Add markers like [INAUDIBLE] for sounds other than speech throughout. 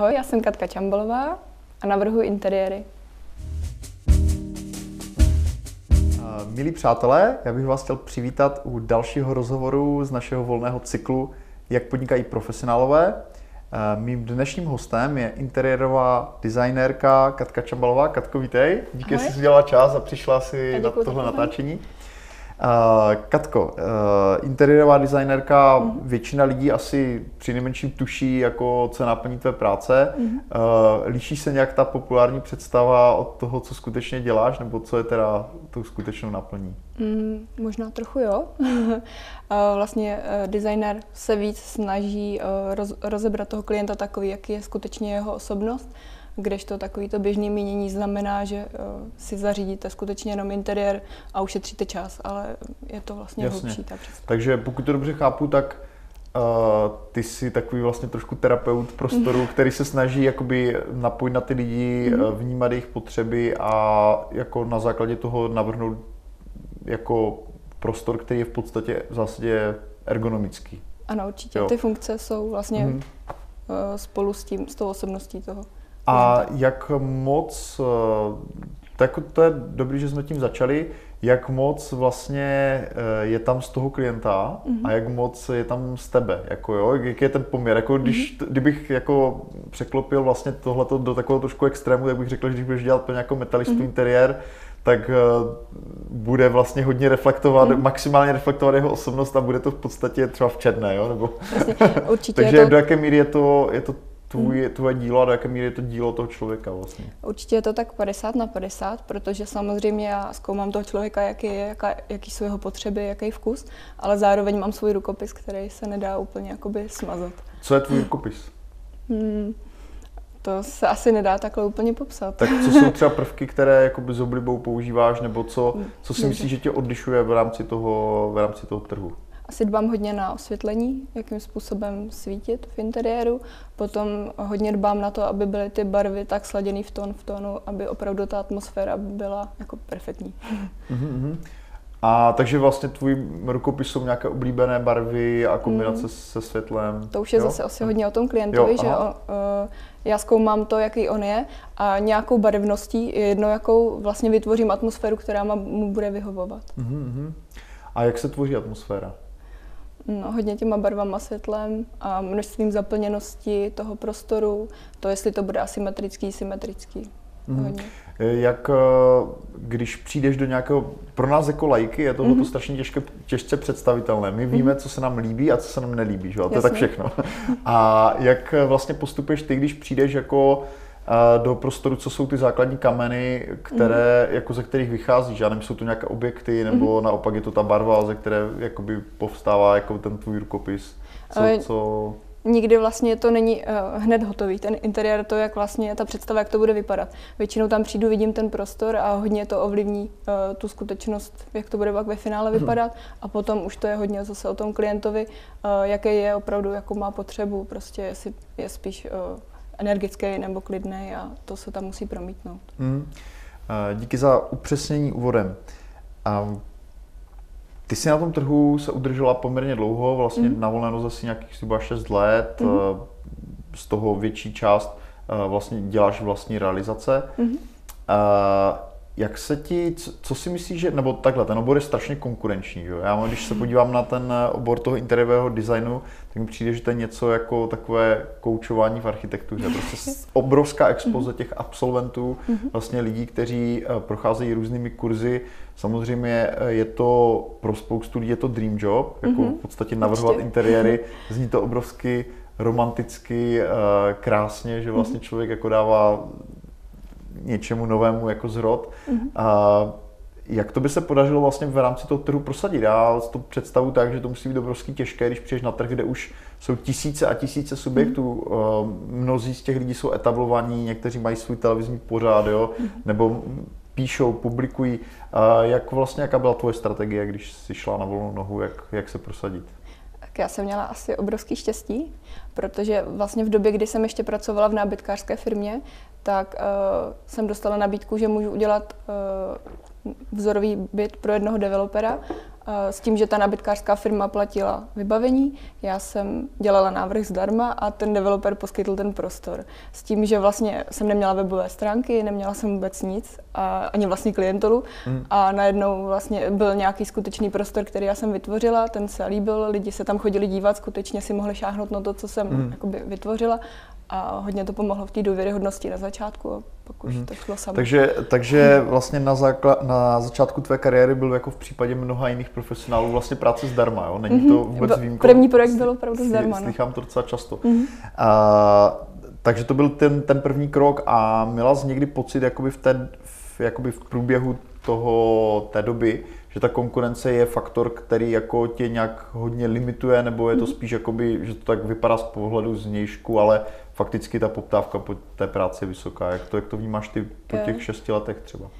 Ahoj, já jsem Katka Čambalová a navrhuji interiéry. Milí přátelé, já bych vás chtěl přivítat u dalšího rozhovoru z našeho volného cyklu Jak podnikají profesionálové. Mým dnešním hostem je interiérová designérka Katka Čambalová. Katko, vítej. Díky, že jsi udělala čas a přišla si na tohle natáčení. Uh, Katko, uh, interiérová designerka, mm-hmm. většina lidí asi při nejmenším tuší, jako co naplní tvé práce. Mm-hmm. Líší se nějak ta populární představa od toho, co skutečně děláš, nebo co je teda tou skutečnou naplní? Mm, možná trochu jo. [LAUGHS] vlastně designer se víc snaží roz, rozebrat toho klienta takový, jaký je skutečně jeho osobnost kdežto takovýto běžný mínění znamená, že uh, si zařídíte skutečně jenom interiér a ušetříte čas, ale je to vlastně Jasně. hlubší ta představa. Takže pokud to dobře chápu, tak Uh, ty jsi takový vlastně trošku terapeut prostoru, [LAUGHS] který se snaží jakoby napojit na ty lidi, mm-hmm. vnímat jejich potřeby a jako na základě toho navrhnout jako prostor, který je v podstatě v zásadě ergonomický. Ano, určitě. Jo. Ty funkce jsou vlastně mm-hmm. spolu s tím, s tou osobností toho. A jak moc, eh, tak to je dobrý, že jsme tím začali, jak moc vlastně eh, je tam z toho klienta mm-hmm. a jak moc je tam z tebe, jako jo, jaký je ten poměr, jako když, mm-hmm. kdybych jako překlopil vlastně tohleto do takového trošku extrému, tak bych řekl, že když budeš dělat plně jako metalistu mm-hmm. interiér, tak uh, bude vlastně hodně reflektovat, mm. maximálně reflektovat jeho osobnost a bude to v podstatě třeba v černé, jo? Nebo... Vlastně, [LAUGHS] určitě Takže to... do jaké míry je to, je to tvůj, hmm. tvoje dílo a do jaké míry je to dílo toho člověka vlastně? Určitě je to tak 50 na 50, protože samozřejmě já zkoumám toho člověka, jaký je, jaká, jaký jsou jeho potřeby, jaký vkus, ale zároveň mám svůj rukopis, který se nedá úplně jakoby smazat. Co je tvůj rukopis? Hmm, to se asi nedá takhle úplně popsat. Tak co jsou třeba prvky, které jakoby s oblibou používáš, nebo co, co si myslíš, že tě odlišuje v rámci toho, v rámci toho trhu? Asi dbám hodně na osvětlení, jakým způsobem svítit v interiéru. Potom hodně dbám na to, aby byly ty barvy tak sladěné v tón v tónu, aby opravdu ta atmosféra byla jako perfektní. Mm-hmm. A takže vlastně tvůj rukopis jsou nějaké oblíbené barvy a kombinace mm. se světlem? To už je jo? zase asi hodně o tom klientovi, jo, že o, uh, já zkoumám to, jaký on je a nějakou barevností, jedno jakou vlastně vytvořím atmosféru, která mu bude vyhovovat. Mm-hmm. A jak se tvoří atmosféra? No, hodně těma barvama, světlem a množstvím zaplněnosti toho prostoru, to jestli to bude asymetrický, symetrický. Mm. Jak eh, když přijdeš do nějakého, pro nás jako lajky je tohle mm-hmm. strašně těžké, těžce představitelné. My víme, mm-hmm. co se nám líbí a co se nám nelíbí, že? A to je tak všechno. [LAUGHS] A jak vlastně postupuješ ty, když přijdeš jako do prostoru, co jsou ty základní kameny, které, mm. jako ze kterých vycházíš. Já nevím, jsou to nějaké objekty, nebo mm. naopak je to ta barva, ze které jakoby povstává jako ten tvůj rukopis. Co, co... Nikdy vlastně to není uh, hned hotový. Ten interiér, to jak vlastně ta představa, jak to bude vypadat. Většinou tam přijdu, vidím ten prostor a hodně to ovlivní uh, tu skutečnost, jak to bude pak ve finále mhm. vypadat. A potom už to je hodně zase o tom klientovi, uh, jaký je opravdu, jakou má potřebu. Prostě jestli je spíš uh, energický nebo klidný a to se tam musí promítnout. Hmm. Díky za upřesnění úvodem. Ty jsi na tom trhu se udržela poměrně dlouho, vlastně mm. na volné zase nějakých zhruba 6 let, mm. z toho větší část vlastně děláš vlastní realizace. Mm. Jak se ti, co si myslíš, že, nebo takhle, ten obor je strašně konkurenční, jo? Já když se podívám na ten obor toho interiérového designu, tak mi přijde, že to je něco jako takové koučování v architektuře. Prostě obrovská expoze těch absolventů, vlastně lidí, kteří eh, procházejí různými kurzy. Samozřejmě eh, je to pro spoustu lidí je to dream job, jako v podstatě navrhovat interiéry, [LAUGHS] zní to obrovsky romanticky, eh, krásně, že vlastně člověk jako dává něčemu novému jako zrod. Mm-hmm. A jak to by se podařilo vlastně v rámci toho trhu prosadit? Já to představu tak, že to musí být obrovský těžké, když přijdeš na trh, kde už jsou tisíce a tisíce subjektů. Mm-hmm. Mnozí z těch lidí jsou etablovaní, někteří mají svůj televizní pořád, jo? Mm-hmm. nebo píšou, publikují. Jak vlastně, jaká byla tvoje strategie, když jsi šla na volnou nohu, jak, jak se prosadit? Tak já jsem měla asi obrovský štěstí, protože vlastně v době, kdy jsem ještě pracovala v nábytkářské firmě, tak uh, jsem dostala nabídku, že můžu udělat uh, vzorový byt pro jednoho developera s tím, že ta nabytkářská firma platila vybavení, já jsem dělala návrh zdarma a ten developer poskytl ten prostor. S tím, že vlastně jsem neměla webové stránky, neměla jsem vůbec nic, a ani vlastní klientelu hmm. a najednou vlastně byl nějaký skutečný prostor, který já jsem vytvořila, ten se líbil, lidi se tam chodili dívat, skutečně si mohli šáhnout na to, co jsem hmm. vytvořila a hodně to pomohlo v té důvěryhodnosti na začátku a pak už mm. to šlo samo. Takže, takže vlastně na, zákla, na začátku tvé kariéry byl jako v případě mnoha jiných profesionálů vlastně práce zdarma, jo? Není to mhm. vůbec výjimkou? První projekt byl opravdu zdarma. No. Slychám to docela často. Mm. A, takže to byl ten, ten první krok a měla jsi někdy pocit jakoby v, té, v, jakoby v průběhu toho, té doby, že ta konkurence je faktor, který jako tě nějak hodně limituje, nebo je to mhm. spíš jakoby, že to tak vypadá z pohledu znějšku, ale fakticky ta poptávka po té práci je vysoká. Jak to, jak to vnímáš ty po těch šesti letech třeba?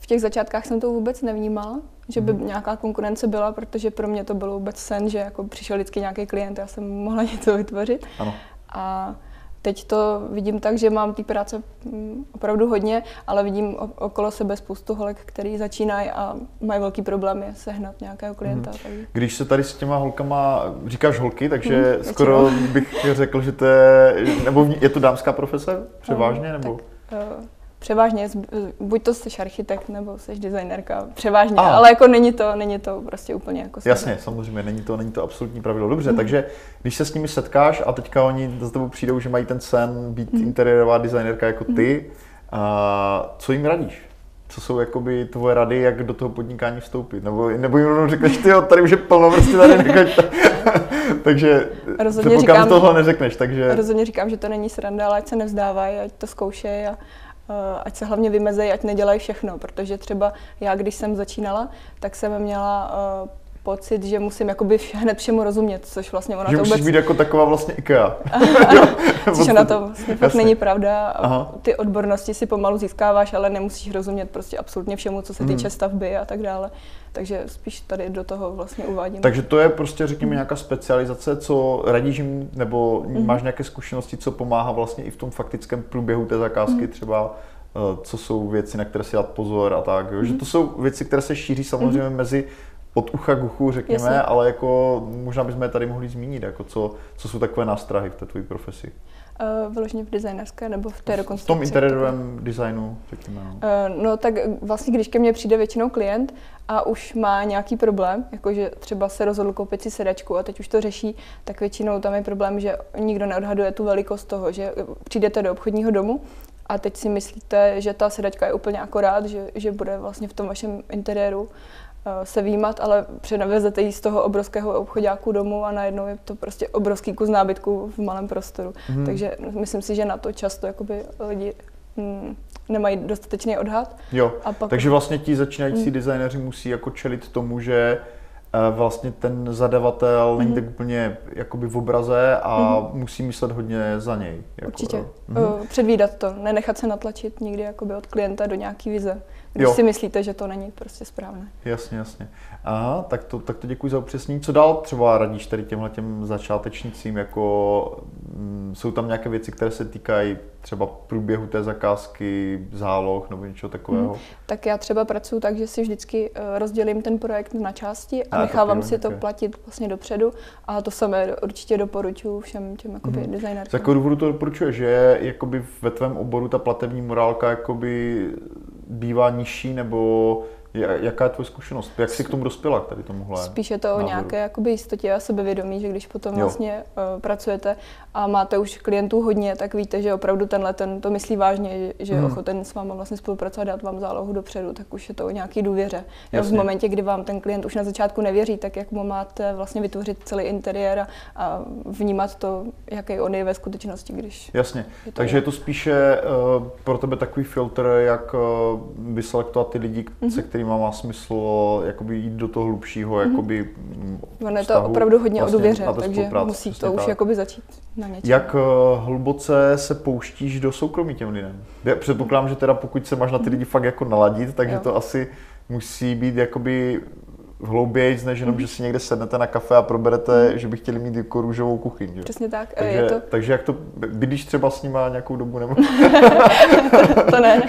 V těch začátkách jsem to vůbec nevnímala, že by hmm. nějaká konkurence byla, protože pro mě to bylo vůbec sen, že jako přišel vždycky nějaký klient a já jsem mohla [LAUGHS] něco vytvořit. Ano. A Teď to vidím tak, že mám té práce mm, opravdu hodně, ale vidím okolo sebe spoustu holek, který začínají a mají velký problémy sehnat nějakého klienta. Takže... Když se tady s těma holkama, říkáš holky, takže mm, [LAUGHS] skoro většinou. bych řekl, že to je, nebo je to dámská profese převážně? nebo? Tak, uh, Převážně, buď to jsi architekt, nebo jsi designerka, převážně, Aha. ale jako není to, není to prostě úplně jako Jasně, samozřejmě, není to, není to absolutní pravidlo. Dobře, mm. takže když se s nimi setkáš a teďka oni za tebou přijdou, že mají ten sen být mm. interiérová designerka jako ty, mm. a co jim radíš? Co jsou jakoby tvoje rady, jak do toho podnikání vstoupit? Nebo, nebo jim rovnou řekneš, ty jo, tady už je plno, prostě tady nekažte. [LAUGHS] takže rozhodně říkám, toho neřekneš, takže... Rozhodně říkám, že to není sranda, ale ať se nevzdávají, ať to zkoušejí a ať se hlavně vymezejí, ať nedělají všechno, protože třeba já, když jsem začínala, tak jsem měla uh, pocit, že musím jakoby hned všemu rozumět, což vlastně ona že to vůbec... být jako taková vlastně IKEA. [LAUGHS] což na to vlastně fakt není pravda. Aha. Ty odbornosti si pomalu získáváš, ale nemusíš rozumět prostě absolutně všemu, co se týče hmm. stavby a tak dále. Takže spíš tady do toho vlastně uvádím. Takže to je prostě, řekněme, nějaká specializace, co radíš jim, nebo mm-hmm. máš nějaké zkušenosti, co pomáhá vlastně i v tom faktickém průběhu té zakázky, mm-hmm. třeba eh, co jsou věci, na které si dát pozor a tak. Jo? Mm-hmm. Že to jsou věci, které se šíří samozřejmě mm-hmm. mezi od ucha k uchu, řekněme, Jasně. ale jako možná bychom je tady mohli zmínit, jako co, co jsou takové nástrahy v té tvojí profesi. Uh, vyloženě v designerské nebo v té rekonstrukci? V tom interiérovém designu, řekněme. No. Uh, no tak vlastně, když ke mně přijde většinou klient a už má nějaký problém, jakože třeba se rozhodl koupit si sedačku a teď už to řeší, tak většinou tam je problém, že nikdo neodhaduje tu velikost toho, že přijdete do obchodního domu a teď si myslíte, že ta sedačka je úplně akorát, že, že bude vlastně v tom vašem interiéru Eh, se výjímat, ale přenavezete ji z toho obrovského obchodáku domů a najednou je to prostě obrovský kus nábytku v malém prostoru. Hmm. Takže myslím si, že na to často jakoby lidi mm, nemají dostatečný odhad. Jo, a pak... takže vlastně ti začínající hmm. designéři musí jako čelit tomu, že eh, vlastně ten zadavatel mm-hmm. není tak úplně jakoby v obraze a mm-hmm. musí myslet hodně za něj. Jako, Určitě. Mm-hmm. Předvídat to, nenechat se natlačit nikdy jakoby od klienta do nějaký vize když jo. si myslíte, že to není prostě správné. Jasně, jasně. Aha, tak to, tak to děkuji za upřesnění. Co dál třeba radíš tady těmhle těm začátečnicím, jako m, mm, jsou tam nějaké věci, které se týkají třeba průběhu té zakázky, záloh nebo něčeho takového? Hmm. Tak já třeba pracuji tak, že si vždycky eh, rozdělím ten projekt na části a, a nechávám si to platit vlastně dopředu a to samé určitě doporučuji všem těm jakoby hmm. designérům. Z jakého důvodu to doporučuje, že jakoby ve tvém oboru ta platební morálka jakoby bývá nižší, nebo Jaká je tvoje zkušenost? Jak jsi k tomu dospěla, k tady tomuhle Spíš je to o nějaké jakoby jistotě a sebevědomí, že když potom jo. vlastně uh, pracujete a máte už klientů hodně, tak víte, že opravdu tenhle ten to myslí vážně, že hmm. ochoten s váma vlastně spolupracovat, dát vám zálohu dopředu, tak už je to o nějaký důvěře. Jo, v momentě, kdy vám ten klient už na začátku nevěří, tak jak mu máte vlastně vytvořit celý interiér a vnímat to, jaký on je ve skutečnosti, když... Jasně, je to takže je. je to spíše uh, pro tebe takový filtr, jak uh, vyselektovat ty lidi, mm-hmm. se kterými kterýma má smysl jakoby jít do toho hlubšího mm-hmm. jakoby Ono je to opravdu hodně vlastně o důvěře, takže musí to už jakoby začít na něčem. Jak uh, hluboce se pouštíš do soukromí těm lidem? Já předpokládám, že teda pokud se máš na ty lidi fakt jako naladit, takže jo. to asi musí být jakoby hlouběji, než jenom, mm. že si někde sednete na kafe a proberete, mm. že by chtěli mít jako růžovou kuchyň. Že? Přesně tak. Takže, je to... takže jak to, bydlíš třeba s nima nějakou dobu nebo? to, [LAUGHS] to ne,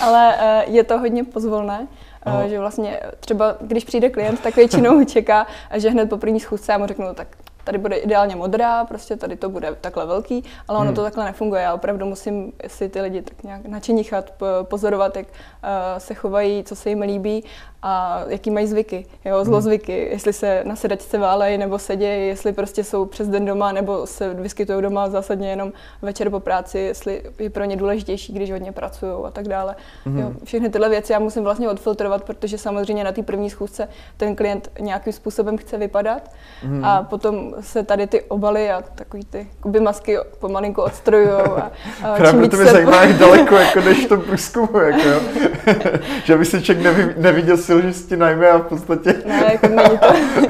ale uh, je to hodně pozvolné. Aha. Že vlastně třeba, když přijde klient, tak většinou [LAUGHS] čeká, že hned po první schůzce já mu řeknu, tak tady bude ideálně modrá, prostě tady to bude takhle velký, ale ono hmm. to takhle nefunguje. Já opravdu musím si ty lidi tak nějak načenichat, pozorovat, jak uh, se chovají, co se jim líbí a jaký mají zvyky, jo, zlozvyky, hmm. jestli se na sedačce válejí nebo sedějí, jestli prostě jsou přes den doma nebo se vyskytují doma zásadně jenom večer po práci, jestli je pro ně důležitější, když hodně pracují a tak dále. Hmm. Jo, všechny tyhle věci já musím vlastně odfiltrovat, protože samozřejmě na té první schůzce ten klient nějakým způsobem chce vypadat hmm. a potom se tady ty obaly a takový ty kuby masky pomalinku odstrojujou. A, a Právě to mě zajímá, jak [LAUGHS] daleko jako v tom průzkumu, jako, [LAUGHS] že by si člověk nevi, neviděl silžisti najme a v podstatě... ne, jako není to,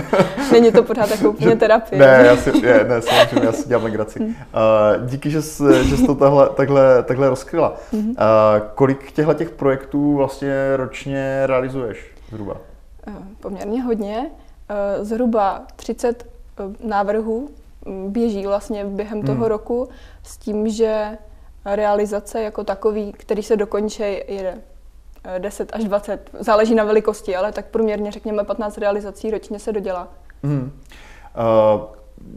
[LAUGHS] není to pořád jako úplně terapie. Ne, já si, je, ne, samozřejmě, já si dělám legraci. Hmm. Uh, díky, že jsi, že jsi to tahle, takhle, takhle rozkryla. Hmm. Uh, kolik těchto těch projektů vlastně ročně realizuješ zhruba? Uh, poměrně hodně. Uh, zhruba 30 Eh, návrhů mm, běží vlastně během toho hmm. roku s tím, že realizace jako takový, který se dokončí, je 10 až 20, záleží na velikosti, ale tak průměrně řekněme 15 realizací ročně se dodělá. Hmm. Uh,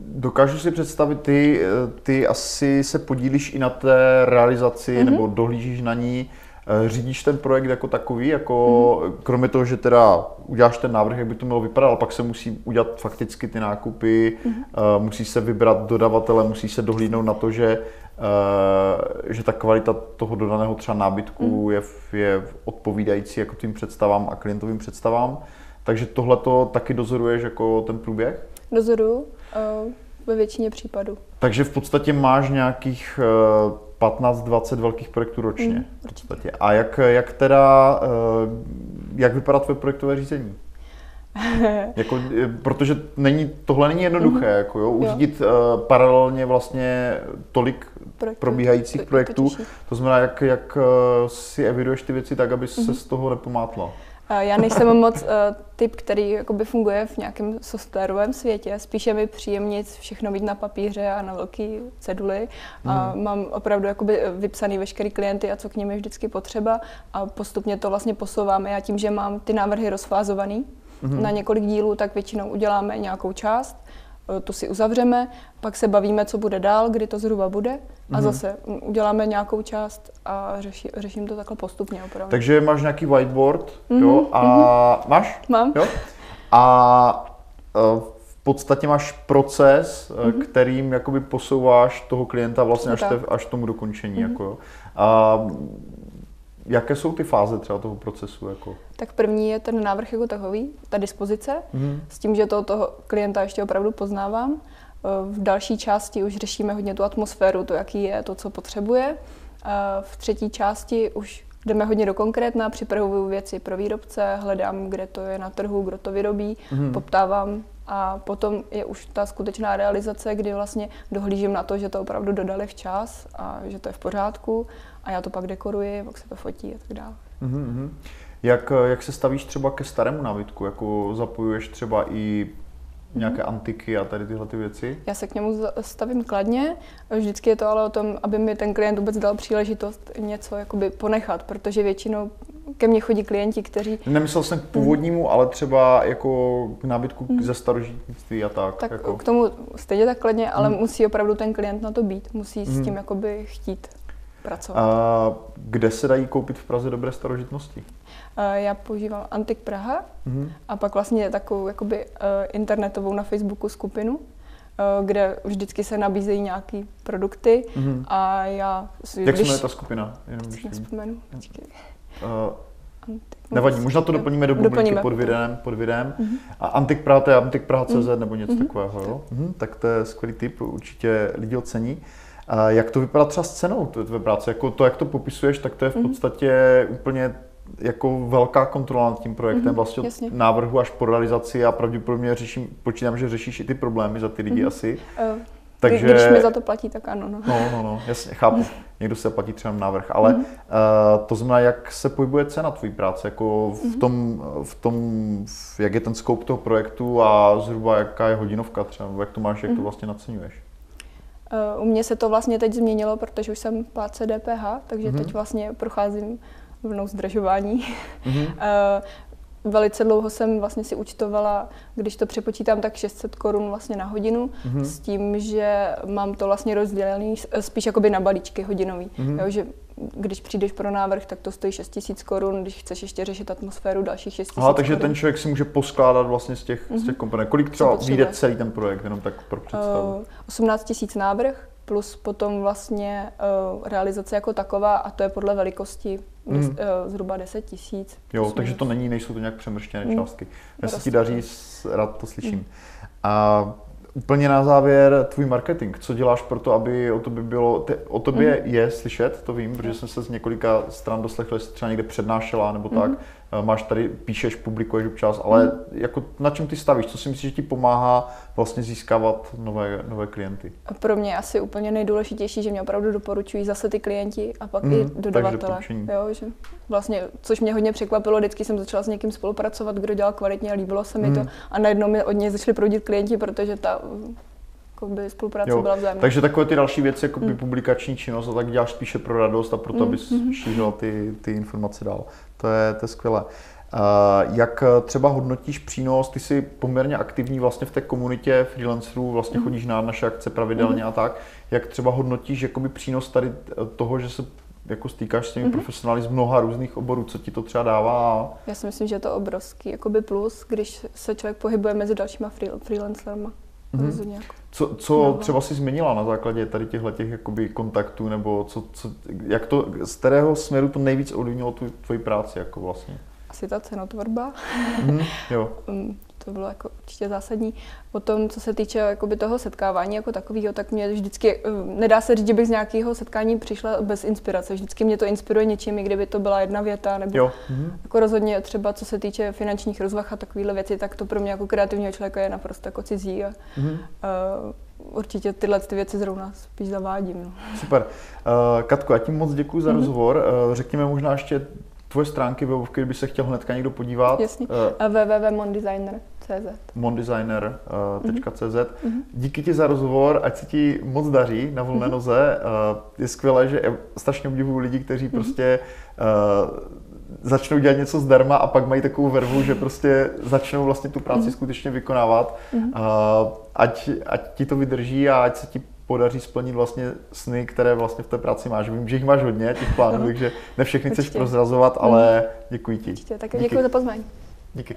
dokážu si představit, ty, eh, ty asi se podílíš i na té realizaci mm-hmm. nebo dohlížíš na ní. Eh, řídíš ten projekt jako takový, jako mm. kromě toho, že teda uděláš ten návrh, jak by to mělo vypadat, ale pak se musí udělat fakticky ty nákupy, mm. uh, musí se vybrat dodavatele, musí se dohlídnout na to, že, uh, že ta kvalita toho dodaného třeba nábytku mm. je, je odpovídající jako tím představám a klientovým představám. Takže tohle to taky dozoruješ jako ten průběh? Dozoruju uh, ve většině případů. Takže v podstatě máš nějakých uh, 15-20 velkých projektů ročně. Mm, v podstatě. A jak, jak teda, eh, jak vypadá tvoje projektové řízení? [LAUGHS] jako, eh, protože není, tohle není jednoduché, mm. jako jo, uřídit jo. Uh, paralelně vlastně tolik Projektu, probíhajících projektů. To znamená, jak, jak si eviduješ ty věci tak, aby se mhm. z toho nepomátla. Já nejsem [LAUGHS] moc uh, typ, který jakoby funguje v nějakém softwarovém světě. Spíše mi příjemnic všechno mít na papíře a na velký ceduly. Mm. A mhm. mám opravdu jakoby vypsaný veškerý klienty a co k nim je vždycky potřeba. A postupně to vlastně posouváme. Já tím, že mám ty návrhy rozfázovaný mm. na několik dílů, tak většinou uděláme nějakou část Eh, tu si uzavřeme, pak se bavíme, co bude dál, kdy to zhruba bude a mm-hmm. zase uděláme nějakou část a řeši, řeším to takhle postupně opravdu. Takže máš nějaký whiteboard, mm-hmm. jo, a mm-hmm. máš? Mám. Jo? A uh, v podstatě máš proces, mm-hmm. kterým jakoby posouváš toho klienta vlastně až, te, až tomu dokončení. Mm-hmm. Jako, jo. A jaké jsou ty fáze třeba toho procesu? Jako? Tak první je ten návrh jako takový, ta dispozice, mm. s tím, že to toho klienta ještě opravdu poznávám. V další části už řešíme hodně tu atmosféru, to, jaký je, to, co potřebuje. V třetí části už jdeme hodně do konkrétna, připravuju věci pro výrobce, hledám, kde to je na trhu, kdo to vyrobí, mm. poptávám a potom je už ta skutečná realizace, kdy vlastně dohlížím na to, že to opravdu dodali včas a že to je v pořádku a já to pak dekoruji, pak se to fotí a tak dále. Mm-hmm. Jak, jak se stavíš třeba ke starému nábytku? Jako zapojuješ třeba i nějaké antiky a tady tyhle ty věci? Já se k němu stavím kladně. Vždycky je to ale o tom, aby mi ten klient vůbec dal příležitost něco jakoby ponechat, protože většinou ke mně chodí klienti, kteří... Nemyslel jsem k původnímu, mm. ale třeba jako k nábytku mm. ze starožitnictví a tak. Tak jako. k tomu stejně tak kladně, ale mm. musí opravdu ten klient na to být. Musí mm. s tím jakoby chtít pracovat. A kde se dají koupit v Praze dobré starožitnosti? Já používám Antik Praha mm-hmm. a pak vlastně takovou jakoby eh, internetovou na Facebooku skupinu, eh, kde vždycky se nabízejí nějaké produkty mm-hmm. a já... Si, Jak když... se jmenuje ta skupina? Jenom si nespomenu. Uh, Nevadí, možná to doplníme do bubliny pod videem. Pod videem. Mm-hmm. A Antik Praha, to je Antik Praha CZ mm-hmm. nebo něco mm-hmm. takového, jo? Mm-hmm. Tak to je skvělý tip, určitě lidi ocení. A jak to vypadá třeba s cenou tvé práce? Jako to, jak to popisuješ, tak to je v mhm. podstatě mm-hmm. úplně jako velká kontrola nad tím projektem, mm-hmm, vlastně od návrhu až po realizaci a pravděpodobně řeším, počítám, že řešíš i ty problémy za ty lidi mm-hmm. asi. Uh, Takže... Když mi za to platí, tak ano. No, no, no, no jasně, chápu. [LAUGHS] Někdo se platí třeba návrh, ale mm-hmm. uh, to znamená, jak se pohybuje cena tvojí práce, jako v mm-hmm. tom, v tom, v, jak je ten scope toho projektu a zhruba jaká je hodinovka třeba, jak to máš, jak mm-hmm. to mhm. vlastně naceňuješ? Uh, u mě se to vlastně teď změnilo, protože už jsem plátce DPH, takže mm-hmm. teď vlastně procházím vlnou zdražování. Mm-hmm. [LAUGHS] velice dlouho jsem vlastně si účtovala, když to přepočítám, tak 600 korun vlastně na hodinu, mm-hmm. s tím, že mám to vlastně rozdělený spíš jakoby na balíčky hodinový. Mm-hmm. Jo, že když přijdeš pro návrh, tak to stojí 6 000 korun, když chceš ještě řešit atmosféru, dalších 6 000 Aha, takže korun. ten člověk si může poskládat vlastně z těch, mm-hmm. z těch mhm. komponent. Kolik třeba vyjde celý ten projekt, jenom tak pro představu? Uh, 18 000 návrh, plus potom vlastně uh, realizace jako taková a to je podle velikosti mm. uh, zhruba 10 tisíc. Jo, takže to není, nejsou to nějak přemrštěné mm. částky. Já se ti daří, rád to slyším. Mm. A Úplně na závěr tvůj marketing. Co děláš pro to, aby o tobě bylo, te, o tobě mm. je slyšet, to vím, protože jsem se z několika stran doslechl, že jsi třeba někde přednášela nebo mm. tak. Eh, máš tady, píšeš, publikuješ občas, ale mm. jako na čem ty stavíš? Co si myslíš, že ti pomáhá vlastně získávat nové, nové klienty? Pro mě asi úplně nejdůležitější, že mě opravdu doporučují zase ty klienti a pak mm. i dodavatele. Jo, že vlastně, což mě hodně překvapilo, vždycky jsem začala s někým spolupracovat, kdo dělal kvalitně a líbilo se mi mm. to a najednou mi od něj začali proudit klienti, protože ta jakoby spolupráce jo. byla vzájemná. Takže takové ty další věci, jako mm. publikační činnost, a tak děláš spíše pro radost a proto, mm. abys mm. šířil ty, ty informace dál. To je, to je skvělé. Uh, jak třeba hodnotíš přínos, ty jsi poměrně aktivní vlastně v té komunitě freelancerů, vlastně mm. chodíš na naše akce pravidelně mm. a tak. Jak třeba hodnotíš jakoby přínos tady toho, že se jako stýkáš s těmi mm-hmm. profesionály z mnoha různých oborů, co ti to třeba dává? Já si myslím, že je to obrovský jakoby plus, když se člověk pohybuje mezi dalšíma freelancerama. Mm-hmm. Co, co třeba si změnila na základě tady těchto těch jakoby kontaktů, nebo co, co, jak to, z kterého směru to nejvíc ovlivnilo tu tvoji práci jako vlastně? Asi ta cenotvorba. Mm, jo. [LAUGHS] To bylo jako určitě zásadní. Potom, co se týče jakoby toho setkávání jako takového, tak mě vždycky, eh, nedá se říct, že bych z nějakého setkání přišla bez inspirace. Vždycky mě to inspiruje něčím, i kdyby to byla jedna věta, nebo jo. Mm-hmm. jako rozhodně třeba co se týče finančních rozvah a takovéhle věci, tak to pro mě jako kreativního člověka je naprosto jako cizí. A, mm-hmm. uh, určitě tyhle ty věci zrovna spíš zavádím. No. Super. Uh, Katko, já ti moc děkuji za mm-hmm. rozhovor. Uh, řekněme možná ještě tvoje stránky webovky, kdyby se chtěl hnedka někdo podívat. Jasně. Uh, www.mondesigner.cz mondesigner.cz mm-hmm. Díky ti za rozhovor, ať se ti moc daří na volné mm-hmm. noze. Uh, je skvělé, že strašně obdivuju lidi, kteří mm-hmm. prostě uh, začnou dělat něco zdarma a pak mají takovou vervu, že prostě začnou vlastně tu práci mm-hmm. skutečně vykonávat. Mm-hmm. Ať, ať ti to vydrží a ať se ti podaří splnit vlastně sny, které vlastně v té práci máš. Vím, že jich máš hodně, těch plánů, takže ne všechny chceš prozrazovat, ale děkuji ti. Určitě, tak děkuji za pozvání. Díky.